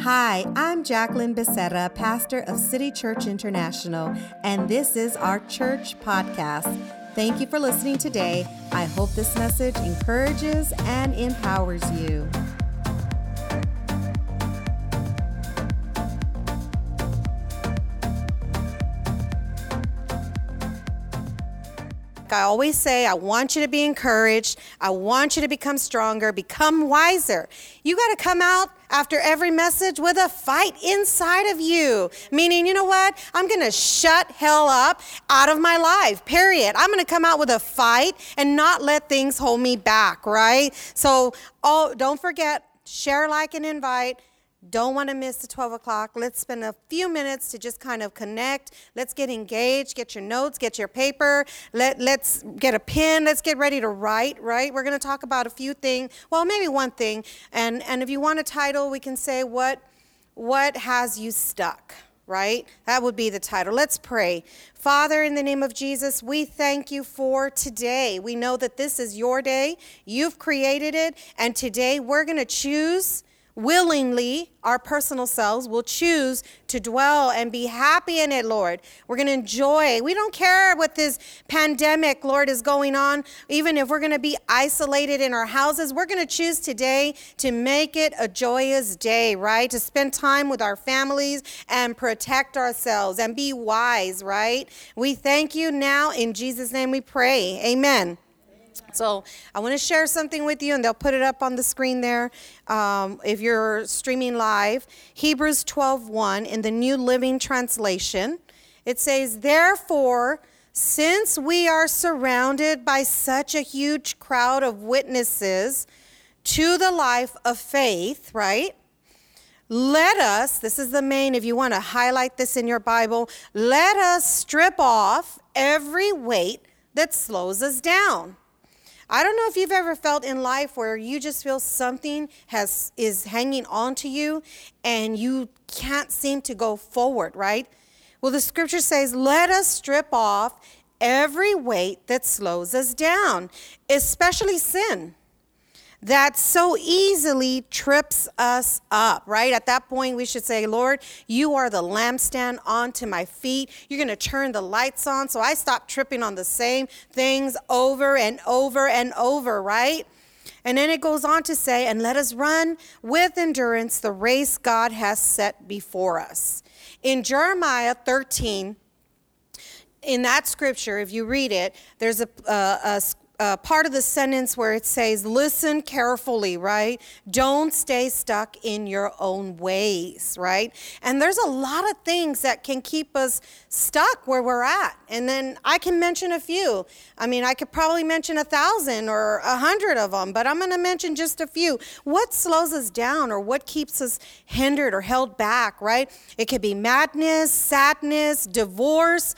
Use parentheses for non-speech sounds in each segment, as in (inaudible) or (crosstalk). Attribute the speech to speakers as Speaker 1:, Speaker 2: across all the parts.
Speaker 1: Hi, I'm Jacqueline Becerra, pastor of City Church International, and this is our church podcast. Thank you for listening today. I hope this message encourages and empowers you. I always say, I want you to be encouraged. I want you to become stronger, become wiser. You got to come out after every message with a fight inside of you. Meaning, you know what? I'm going to shut hell up out of my life, period. I'm going to come out with a fight and not let things hold me back, right? So, oh, don't forget, share, like, and invite don't want to miss the 12 o'clock. Let's spend a few minutes to just kind of connect. Let's get engaged. Get your notes, get your paper. Let, let's get a pen. Let's get ready to write, right? We're going to talk about a few things. Well, maybe one thing. And, and if you want a title, we can say, What, what has you stuck? Right? That would be the title. Let's pray. Father, in the name of Jesus, we thank you for today. We know that this is your day. You've created it. And today we're going to choose willingly, our personal selves will choose to dwell and be happy in it, Lord. We're going to enjoy. We don't care what this pandemic, Lord, is going on. Even if we're going to be isolated in our houses, we're going to choose today to make it a joyous day, right? To spend time with our families and protect ourselves and be wise, right? We thank you now. In Jesus' name we pray. Amen. So I want to share something with you, and they'll put it up on the screen there um, if you're streaming live. Hebrews 12:1 in the New Living Translation. It says, "Therefore, since we are surrounded by such a huge crowd of witnesses to the life of faith, right?" Let us, this is the main, if you want to highlight this in your Bible, let us strip off every weight that slows us down I don't know if you've ever felt in life where you just feel something has is hanging on to you and you can't seem to go forward, right? Well, the scripture says, "Let us strip off every weight that slows us down, especially sin." That so easily trips us up, right? At that point, we should say, Lord, you are the lampstand onto my feet. You're going to turn the lights on so I stop tripping on the same things over and over and over, right? And then it goes on to say, and let us run with endurance the race God has set before us. In Jeremiah 13, in that scripture, if you read it, there's a, a, a uh, part of the sentence where it says, listen carefully, right? Don't stay stuck in your own ways, right? And there's a lot of things that can keep us stuck where we're at. And then I can mention a few. I mean, I could probably mention a thousand or a hundred of them, but I'm going to mention just a few. What slows us down or what keeps us hindered or held back, right? It could be madness, sadness, divorce.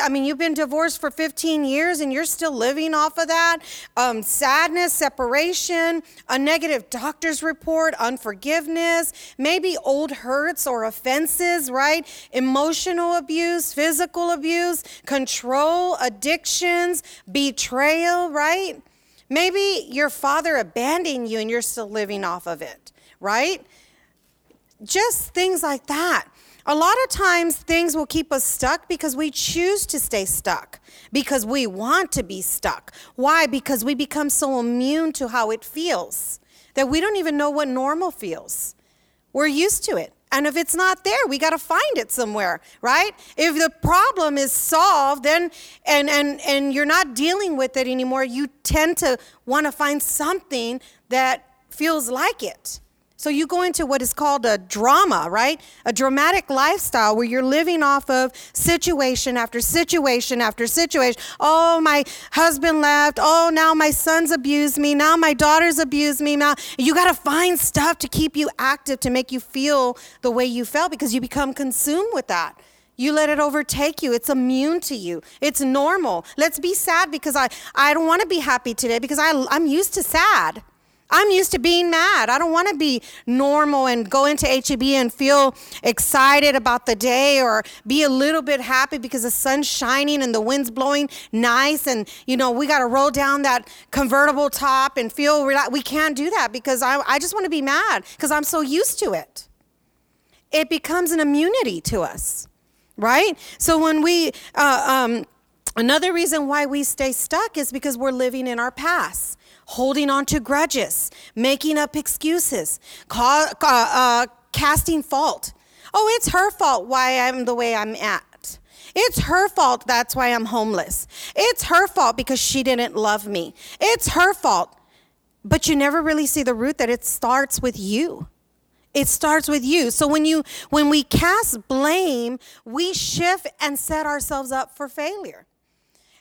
Speaker 1: I mean, you've been divorced for 15 years and you're still living off of that that, um, sadness, separation, a negative doctor's report, unforgiveness, maybe old hurts or offenses, right? Emotional abuse, physical abuse, control, addictions, betrayal, right? Maybe your father abandoned you and you're still living off of it, right? Just things like that. A lot of times things will keep us stuck because we choose to stay stuck, because we want to be stuck. Why? Because we become so immune to how it feels that we don't even know what normal feels. We're used to it. And if it's not there, we got to find it somewhere, right? If the problem is solved then and and and you're not dealing with it anymore, you tend to want to find something that feels like it. So you go into what is called a drama, right? A dramatic lifestyle where you're living off of situation after situation after situation. Oh, my husband left. Oh, now my sons abuse me. Now my daughters abuse me. Now you got to find stuff to keep you active to make you feel the way you felt because you become consumed with that. You let it overtake you. It's immune to you. It's normal. Let's be sad because I, I don't want to be happy today because I, I'm used to sad. I'm used to being mad. I don't want to be normal and go into HEB and feel excited about the day or be a little bit happy because the sun's shining and the wind's blowing nice and you know we got to roll down that convertible top and feel relaxed. We can't do that because I, I just want to be mad because I'm so used to it. it becomes an immunity to us, right? So when we, uh, um, another reason why we stay stuck is because we're living in our past holding on to grudges, making up excuses, uh, uh, casting fault. Oh, it's her fault why I'm the way I'm at. It's her fault that's why I'm homeless. It's her fault because she didn't love me. It's her fault. But you never really see the root that it starts with you. It starts with you. So when you when we cast blame, we shift and set ourselves up for failure.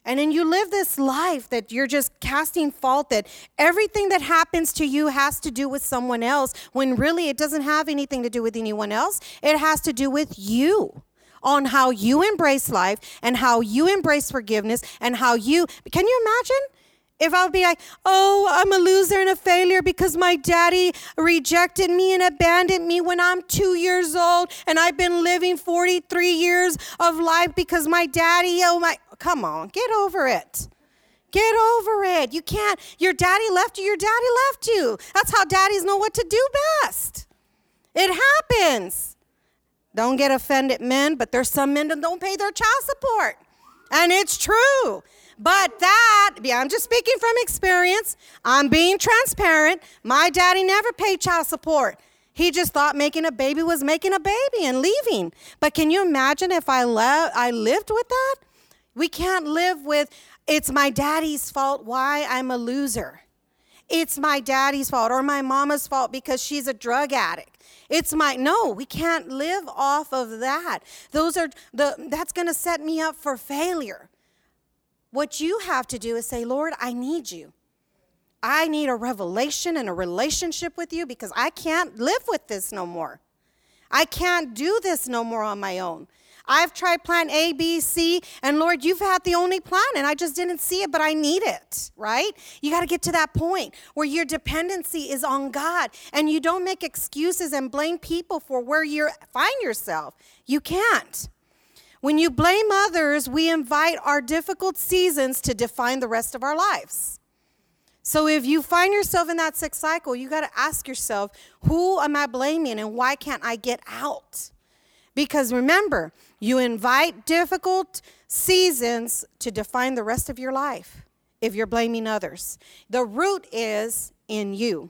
Speaker 1: And then you live this life that you're just casting fault that everything that happens to you has to do with someone else when really it doesn't have anything to do with anyone else. It has to do with you on how you embrace life and how you embrace forgiveness and how you can you imagine if I'll be like, oh, I'm a loser and a failure because my daddy rejected me and abandoned me when I'm two years old, and I've been living 43 years of life because my daddy, oh my, Come on, get over it. Get over it. You can't, your daddy left you, your daddy left you. That's how daddies know what to do best. It happens. Don't get offended, men, but there's some men that don't pay their child support. And it's true. But that, yeah, I'm just speaking from experience. I'm being transparent. My daddy never paid child support. He just thought making a baby was making a baby and leaving. But can you imagine if I, le- I lived with that? We can't live with, it's my daddy's fault why I'm a loser. It's my daddy's fault or my mama's fault because she's a drug addict. It's my no, we can't live off of that. Those are the that's going to set me up for failure. What you have to do is say, "Lord, I need you. I need a revelation and a relationship with you because I can't live with this no more. I can't do this no more on my own. I've tried plan A, B, C, and Lord, you've had the only plan, and I just didn't see it, but I need it, right? You got to get to that point where your dependency is on God, and you don't make excuses and blame people for where you find yourself. You can't. When you blame others, we invite our difficult seasons to define the rest of our lives. So if you find yourself in that sick cycle, you got to ask yourself, who am I blaming and why can't I get out? Because remember, you invite difficult seasons to define the rest of your life if you're blaming others. The root is in you.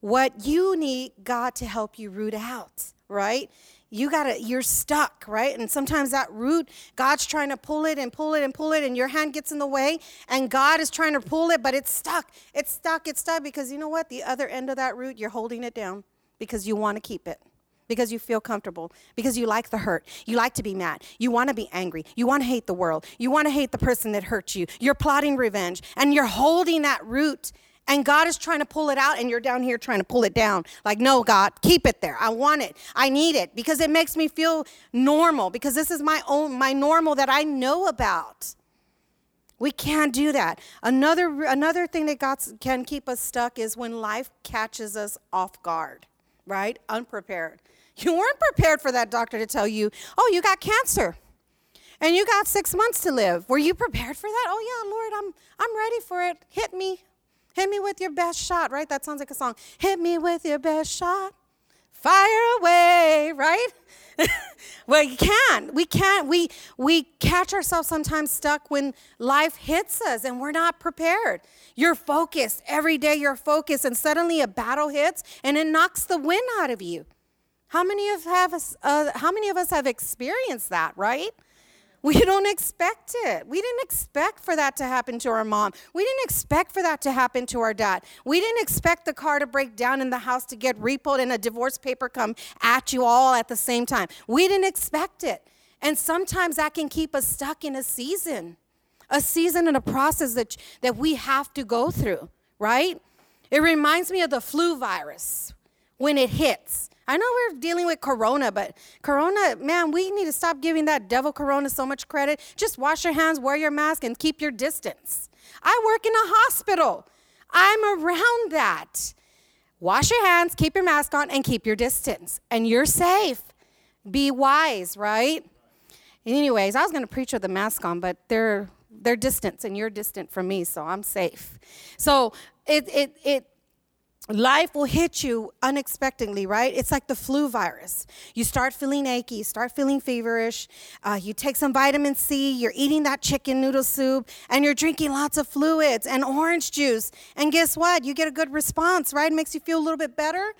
Speaker 1: What you need God to help you root out, right? You gotta, you're stuck, right? And sometimes that root, God's trying to pull it and pull it and pull it, and your hand gets in the way, and God is trying to pull it, but it's stuck. It's stuck, it's stuck because you know what? The other end of that root, you're holding it down because you want to keep it because you feel comfortable, because you like the hurt. You like to be mad. You want to be angry. You want to hate the world. You want to hate the person that hurt you. You're plotting revenge and you're holding that root. And God is trying to pull it out, and you're down here trying to pull it down. Like, no, God, keep it there. I want it. I need it because it makes me feel normal, because this is my own, my normal that I know about. We can't do that. Another, another thing that God can keep us stuck is when life catches us off guard, right? Unprepared. You weren't prepared for that doctor to tell you, oh, you got cancer and you got six months to live. Were you prepared for that? Oh, yeah, Lord, I'm, I'm ready for it. Hit me. Hit me with your best shot, right? That sounds like a song. Hit me with your best shot. Fire away, right? (laughs) well, you can't. We can't. We we catch ourselves sometimes stuck when life hits us and we're not prepared. You're focused every day. You're focused, and suddenly a battle hits and it knocks the wind out of you. How many of have uh, how many of us have experienced that, right? We don't expect it. We didn't expect for that to happen to our mom. We didn't expect for that to happen to our dad. We didn't expect the car to break down in the house to get repoed and a divorce paper come at you all at the same time. We didn't expect it. And sometimes that can keep us stuck in a season, a season and a process that, that we have to go through, right? It reminds me of the flu virus when it hits. I know we're dealing with corona, but corona, man, we need to stop giving that devil corona so much credit. Just wash your hands, wear your mask, and keep your distance. I work in a hospital. I'm around that. Wash your hands, keep your mask on, and keep your distance. And you're safe. Be wise, right? Anyways, I was going to preach with the mask on, but they're they're distant and you're distant from me, so I'm safe. So it it it life will hit you unexpectedly, right? It's like the flu virus. You start feeling achy, you start feeling feverish. Uh, you take some vitamin C, you're eating that chicken noodle soup, and you're drinking lots of fluids and orange juice. And guess what? You get a good response, right? It makes you feel a little bit better.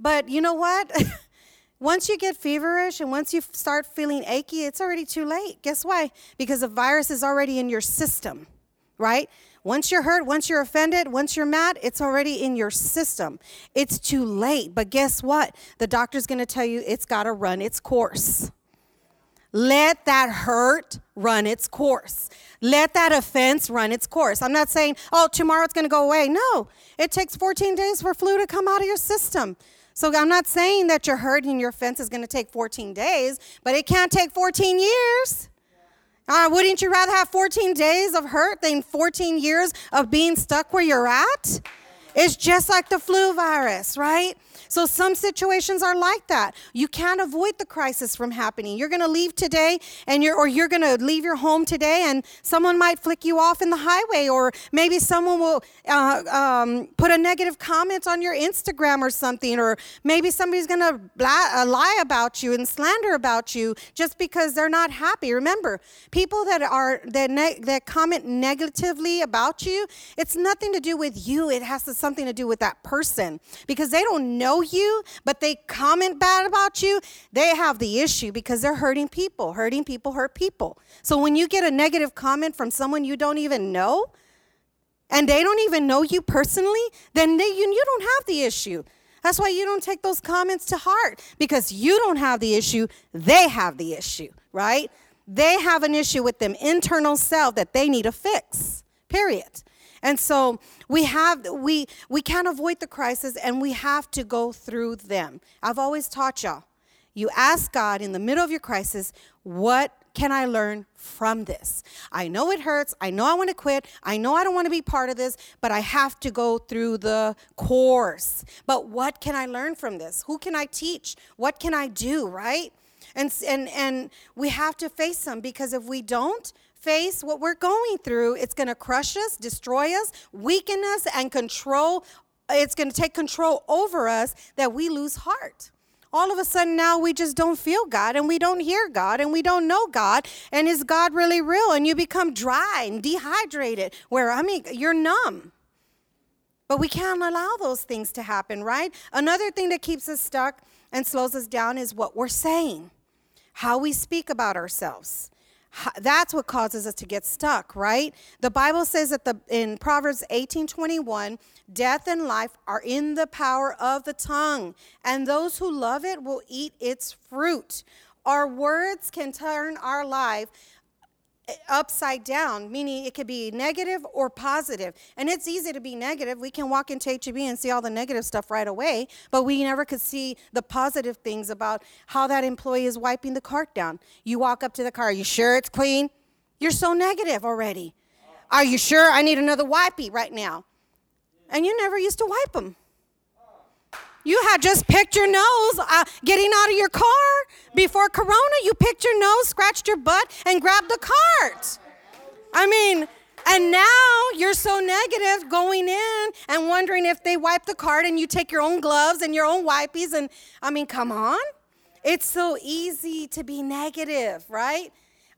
Speaker 1: But you know what? (laughs) once you get feverish and once you start feeling achy, it's already too late. Guess why? Because the virus is already in your system, right? Once you're hurt, once you're offended, once you're mad, it's already in your system. It's too late. But guess what? The doctor's going to tell you it's got to run its course. Let that hurt run its course. Let that offense run its course. I'm not saying, oh, tomorrow it's going to go away. No, it takes 14 days for flu to come out of your system. So I'm not saying that your hurt and your offense is going to take 14 days, but it can't take 14 years. Uh, wouldn't you rather have 14 days of hurt than 14 years of being stuck where you're at? It's just like the flu virus, right? So some situations are like that. You can't avoid the crisis from happening. You're going to leave today and you're or you're going to leave your home today and someone might flick you off in the highway or maybe someone will uh, um, put a negative comment on your Instagram or something or maybe somebody's going to uh, lie about you and slander about you just because they're not happy. Remember, people that are that ne- that comment negatively about you, it's nothing to do with you. It has to, something to do with that person because they don't know you, but they comment bad about you, they have the issue because they're hurting people. Hurting people hurt people. So when you get a negative comment from someone you don't even know, and they don't even know you personally, then they, you, you don't have the issue. That's why you don't take those comments to heart because you don't have the issue, they have the issue, right? They have an issue with them internal self that they need to fix. Period. And so we have we we can't avoid the crisis and we have to go through them. I've always taught y'all. You ask God in the middle of your crisis, what can I learn from this? I know it hurts. I know I want to quit. I know I don't want to be part of this, but I have to go through the course. But what can I learn from this? Who can I teach? What can I do, right? And and and we have to face them because if we don't, face what we're going through, it's going to crush us, destroy us, weaken us, and control. It's going to take control over us that we lose heart. All of a sudden now we just don't feel God and we don't hear God and we don't know God. And is God really real? And you become dry and dehydrated, where I mean, you're numb. But we can't allow those things to happen, right? Another thing that keeps us stuck and slows us down is what we're saying, how we speak about ourselves that's what causes us to get stuck right? The bible says that the in proverbs 18 21 death and life are in the power of the tongue and those who love it will eat its fruit. Our words can turn our life upside down, meaning it could be negative or positive. And it's easy to be negative. We can walk into HEB and see all the negative stuff right away, but we never could see the positive things about how that employee is wiping the cart down. You walk up to the car, you sure it's clean? You're so negative already. Are you sure I need another wipey right now? And you never used to wipe them. You had just picked your nose uh, getting out of your car before Corona. You picked your nose, scratched your butt, and grabbed the cart. I mean, and now you're so negative going in and wondering if they wipe the cart and you take your own gloves and your own wipies. And I mean, come on. It's so easy to be negative, right?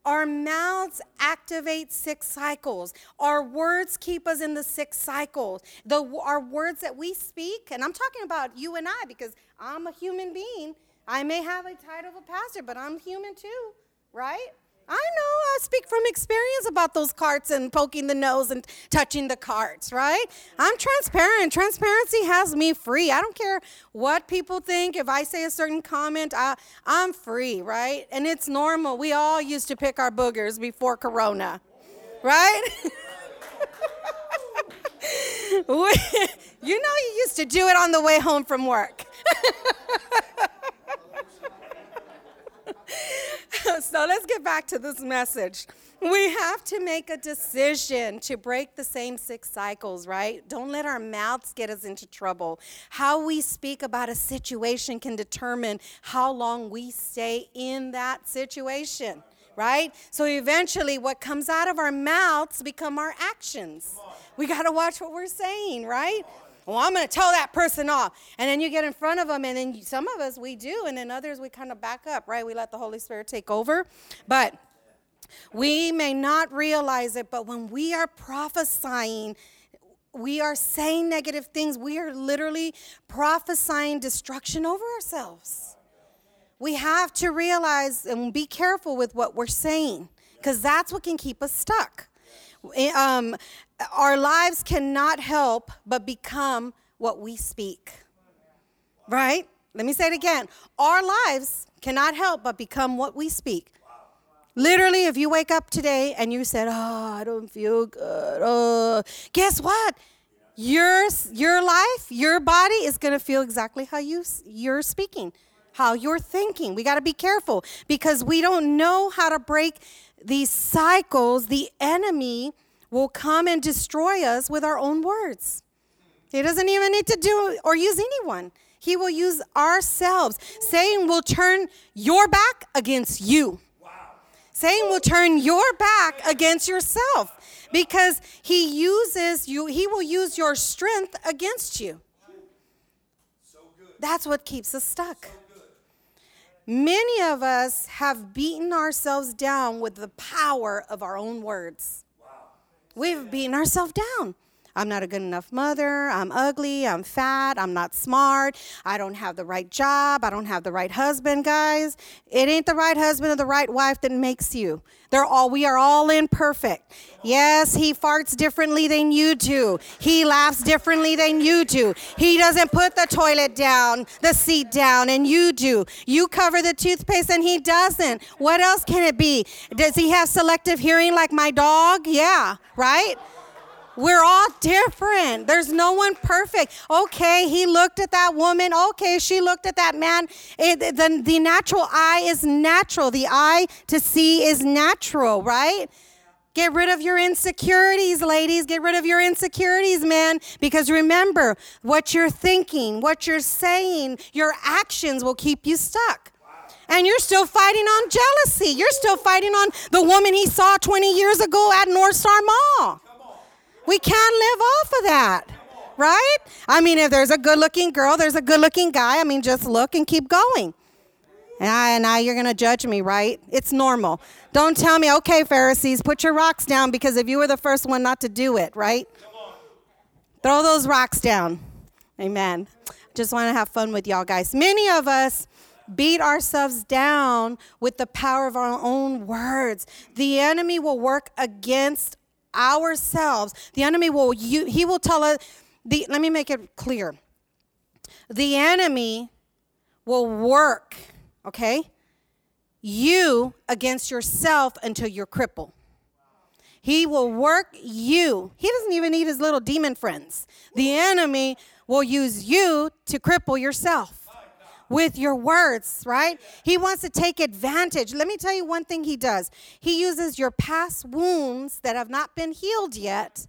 Speaker 1: Our mouths activate six cycles. Our words keep us in the six cycles. The, our words that we speak, and I'm talking about you and I because I'm a human being. I may have a title of a pastor, but I'm human too, right? I know, I speak from experience about those carts and poking the nose and touching the carts, right? I'm transparent. Transparency has me free. I don't care what people think. If I say a certain comment, I, I'm free, right? And it's normal. We all used to pick our boogers before Corona, right? (laughs) you know, you used to do it on the way home from work. (laughs) so let's get back to this message. We have to make a decision to break the same six cycles, right? Don't let our mouths get us into trouble. How we speak about a situation can determine how long we stay in that situation, right? So eventually what comes out of our mouths become our actions. We got to watch what we're saying, right? Well, I'm going to tell that person off. And then you get in front of them, and then some of us, we do, and then others, we kind of back up, right? We let the Holy Spirit take over. But we may not realize it, but when we are prophesying, we are saying negative things. We are literally prophesying destruction over ourselves. We have to realize and be careful with what we're saying because that's what can keep us stuck. Eh, um, our lives cannot help but become what we speak. Right? Let me say it again. Our lives cannot help but become what we speak. Literally, if you wake up today and you said, Oh, I don't feel good, oh, guess what? Your, your life, your body is going to feel exactly how you, you're speaking, how you're thinking. We got to be careful because we don't know how to break these cycles. The enemy will come and destroy us with our own words. He doesn't even need to do or use anyone. He will use ourselves. Satan will turn your back against you. Wow. Satan will turn your back against yourself because he uses you, he will use your strength against you. That's what keeps us stuck. Many of us have beaten ourselves down with the power of our own words. We've beaten ourselves down. I'm not a good enough mother. I'm ugly. I'm fat. I'm not smart. I don't have the right job. I don't have the right husband, guys. It ain't the right husband or the right wife that makes you. They're all we are all imperfect. Yes, he farts differently than you do. He laughs differently than you do. He doesn't put the toilet down, the seat down, and you do. You cover the toothpaste and he doesn't. What else can it be? Does he have selective hearing like my dog? Yeah, right? We're all different. There's no one perfect. Okay, he looked at that woman. Okay, she looked at that man. It, the, the natural eye is natural. The eye to see is natural, right? Get rid of your insecurities, ladies. Get rid of your insecurities, man. Because remember, what you're thinking, what you're saying, your actions will keep you stuck. And you're still fighting on jealousy. You're still fighting on the woman he saw 20 years ago at North Star Mall. We can't live off of that, right? I mean, if there's a good looking girl, there's a good looking guy. I mean, just look and keep going. And, now you're going to judge me, right? It's normal. Don't tell me, okay, Pharisees, put your rocks down because if you were the first one not to do it, right? Throw those rocks down. Amen. Just want to have fun with y'all guys. Many of us beat ourselves down with the power of our own words. The enemy will work against ourselves. The enemy will you he will tell us the let me make it clear. The enemy will work, okay? You against yourself until you're crippled. He will work you. He doesn't even need his little demon friends. The enemy will use you to cripple yourself with your words, right? He wants to take advantage. Let me tell you one thing he does. He uses your past wounds that have not been healed yet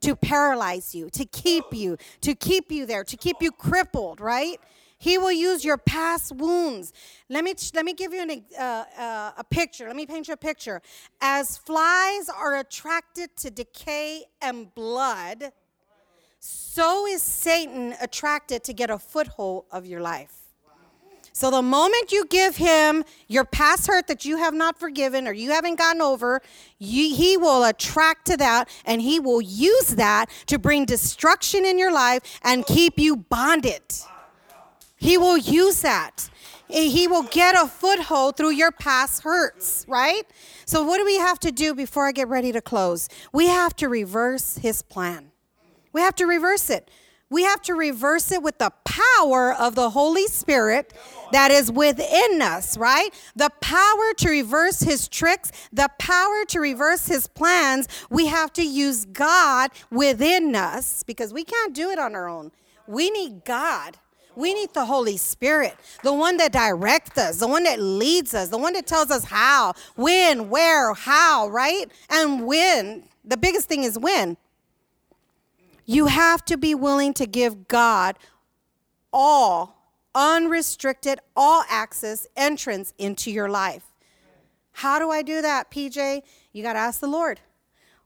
Speaker 1: to paralyze you, to keep you, to keep you there, to keep you crippled, right? He will use your past wounds. Let me let me give you an, uh, uh, a picture. Let me paint you a picture. As flies are attracted to decay and blood, so is Satan attracted to get a foothold of your life. So the moment you give him your past hurt that you have not forgiven or you haven't gotten over, you, he will attract to that and he will use that to bring destruction in your life and keep you bonded. He will use that. He will get a foothold through your past hurts, right? So, what do we have to do before I get ready to close? We have to reverse his plan. We have to reverse it. We have to reverse it with the power of the Holy Spirit that is within us, right? The power to reverse his tricks, the power to reverse his plans. We have to use God within us because we can't do it on our own. We need God. We need the Holy Spirit, the one that directs us, the one that leads us, the one that tells us how, when, where, how, right? And when. The biggest thing is when. You have to be willing to give God all unrestricted, all access, entrance into your life. How do I do that, PJ? You got to ask the Lord.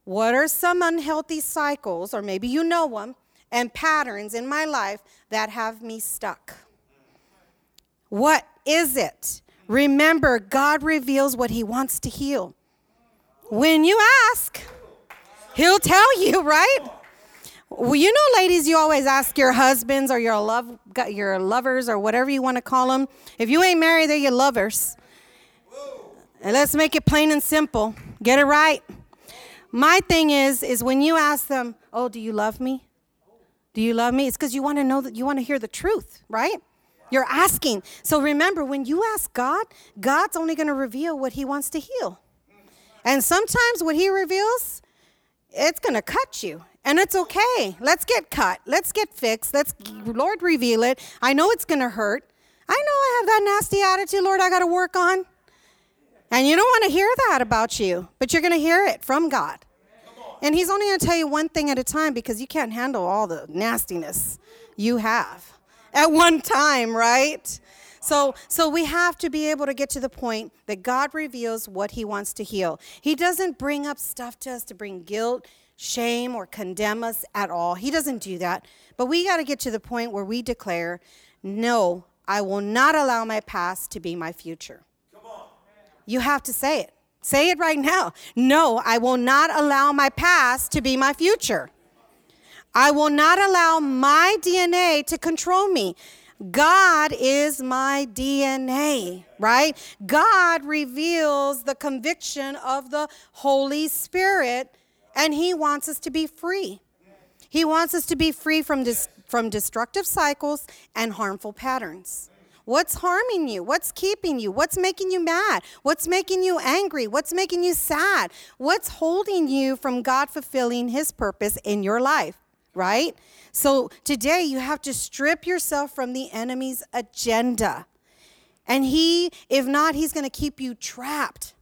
Speaker 1: What are some unhealthy cycles, or maybe you know them, and patterns in my life that have me stuck. What is it? Remember, God reveals what He wants to heal. When you ask, He'll tell you, right? Well, you know, ladies, you always ask your husbands or your love, your lovers or whatever you want to call them. If you ain't married, they're your lovers. And let's make it plain and simple. Get it right. My thing is, is when you ask them, "Oh, do you love me? Do you love me?" It's because you want to know that you want to hear the truth, right? You're asking. So remember, when you ask God, God's only going to reveal what He wants to heal. And sometimes what He reveals, it's going to cut you. And it's okay. Let's get cut. Let's get fixed. Let's, Lord, reveal it. I know it's going to hurt. I know I have that nasty attitude, Lord, I got to work on. And you don't want to hear that about you, but you're going to hear it from God. And He's only going to tell you one thing at a time because you can't handle all the nastiness you have at one time, right? So, so we have to be able to get to the point that God reveals what He wants to heal. He doesn't bring up stuff to us to bring guilt, shame, or condemn us at all. He doesn't do that. But we got to get to the point where we declare, no, I will not allow my past to be my future. You have to say it. Say it right now. No, I will not allow my past to be my future. I will not allow my DNA to control me. God is my DNA, right? God reveals the conviction of the Holy Spirit, and He wants us to be free. He wants us to be free from, from destructive cycles and harmful patterns. What's harming you? What's keeping you? What's making you mad? What's making you angry? What's making you sad? What's holding you from God fulfilling His purpose in your life? right? So today you have to strip yourself from the enemy's agenda. And he, if not, he's going to keep you trapped.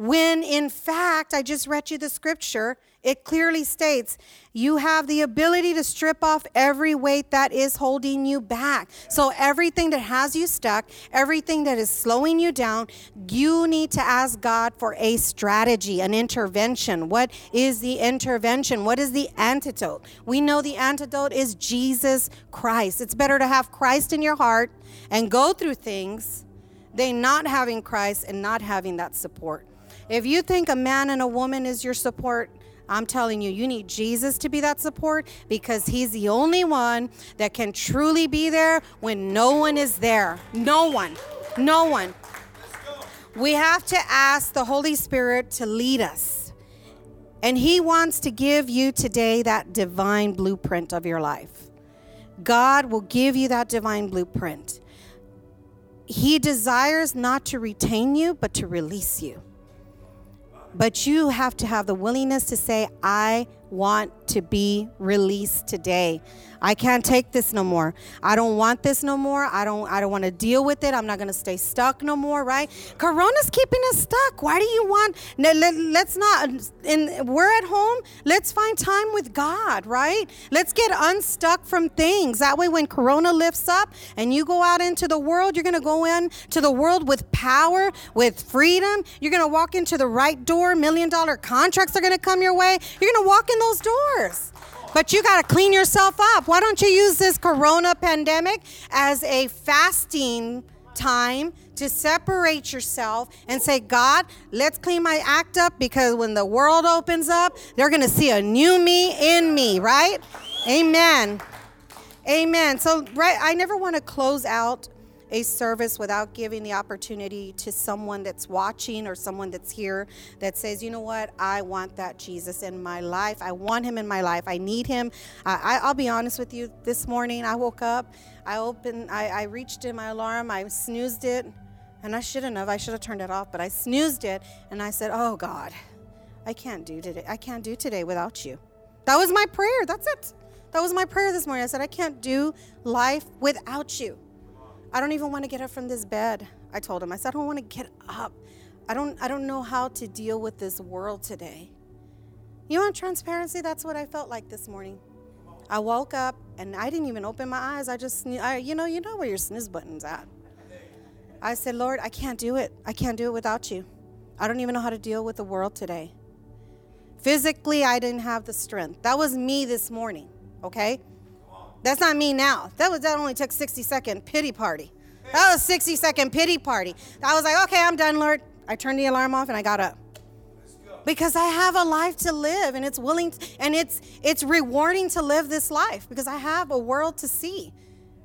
Speaker 1: When in fact, I just read you the scripture it clearly states you have the ability to strip off every weight that is holding you back. So, everything that has you stuck, everything that is slowing you down, you need to ask God for a strategy, an intervention. What is the intervention? What is the antidote? We know the antidote is Jesus Christ. It's better to have Christ in your heart and go through things than not having Christ and not having that support. If you think a man and a woman is your support, I'm telling you, you need Jesus to be that support because He's the only one that can truly be there when no one is there. No one. No one. We have to ask the Holy Spirit to lead us. And He wants to give you today that divine blueprint of your life. God will give you that divine blueprint. He desires not to retain you, but to release you. But you have to have the willingness to say, I want to be released today. I can't take this no more. I don't want this no more. I don't I don't want to deal with it. I'm not going to stay stuck no more, right? Corona's keeping us stuck. Why do you want let, us not in we're at home, let's find time with God, right? Let's get unstuck from things. That way when corona lifts up and you go out into the world, you're going to go in to the world with power, with freedom. You're going to walk into the right door. Million dollar contracts are going to come your way. You're going to walk in those doors. But you got to clean yourself up. Why don't you use this corona pandemic as a fasting time to separate yourself and say, God, let's clean my act up because when the world opens up, they're going to see a new me in me, right? Amen. Amen. So, right, I never want to close out a service without giving the opportunity to someone that's watching or someone that's here that says, you know what, I want that Jesus in my life. I want him in my life. I need him. I, will be honest with you. This morning I woke up, I opened, I, I reached in my alarm, I snoozed it, and I shouldn't have. I should have turned it off, but I snoozed it, and I said, oh God, I can't do today. I can't do today without you. That was my prayer. That's it. That was my prayer this morning. I said, I can't do life without you. I don't even want to get up from this bed. I told him. I said, I don't want to get up. I don't I don't know how to deal with this world today. You want transparency? That's what I felt like this morning. I woke up and I didn't even open my eyes. I just I, you know, you know where your snooze button's at. I said, Lord, I can't do it. I can't do it without you. I don't even know how to deal with the world today. Physically, I didn't have the strength. That was me this morning, okay? That's not me now. That was that only took 60 second pity party. That was 60 second pity party. I was like, okay, I'm done, Lord. I turned the alarm off and I got up. Because I have a life to live and it's willing to, and it's it's rewarding to live this life because I have a world to see.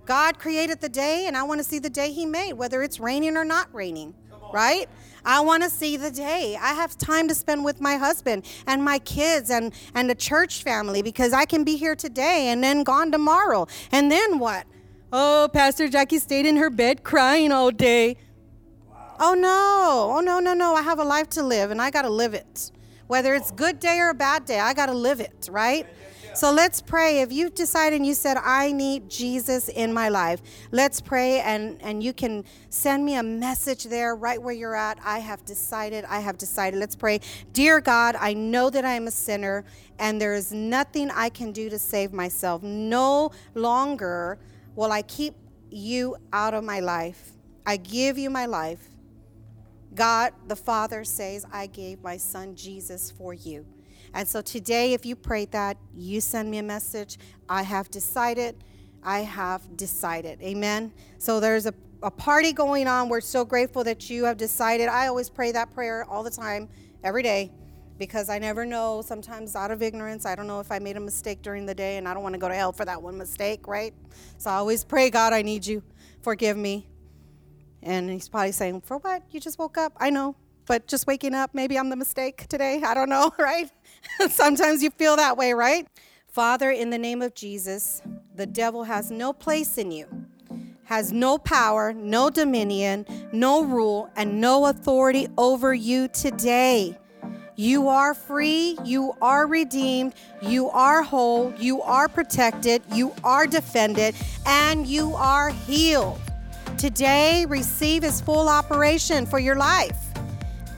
Speaker 1: God created the day and I want to see the day he made, whether it's raining or not raining. Right? I want to see the day. I have time to spend with my husband and my kids and, and the church family because I can be here today and then gone tomorrow. And then what? Oh, Pastor Jackie stayed in her bed crying all day. Wow. Oh, no. Oh, no, no, no. I have a life to live and I got to live it. Whether it's good day or a bad day, I got to live it, right? So let's pray. If you've decided and you said, I need Jesus in my life, let's pray and, and you can send me a message there right where you're at. I have decided, I have decided. Let's pray. Dear God, I know that I am a sinner and there is nothing I can do to save myself. No longer will I keep you out of my life. I give you my life. God the Father says, I gave my son Jesus for you. And so today, if you prayed that, you send me a message. I have decided. I have decided. Amen. So there's a, a party going on. We're so grateful that you have decided. I always pray that prayer all the time, every day, because I never know. Sometimes out of ignorance, I don't know if I made a mistake during the day, and I don't want to go to hell for that one mistake, right? So I always pray, God, I need you. Forgive me. And he's probably saying, For what? You just woke up. I know but just waking up, maybe I'm the mistake today. I don't know, (laughs) right? (laughs) Sometimes you feel that way, right? Father, in the name of Jesus, the devil has no place in you, has no power, no dominion, no rule, and no authority over you today. You are free, you are redeemed, you are whole, you are protected, you are defended, and you are healed. Today, receive his full operation for your life.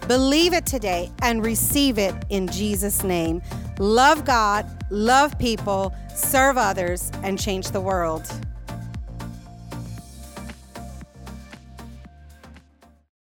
Speaker 1: Believe it today and receive it in Jesus' name. Love God, love people, serve others, and change the world.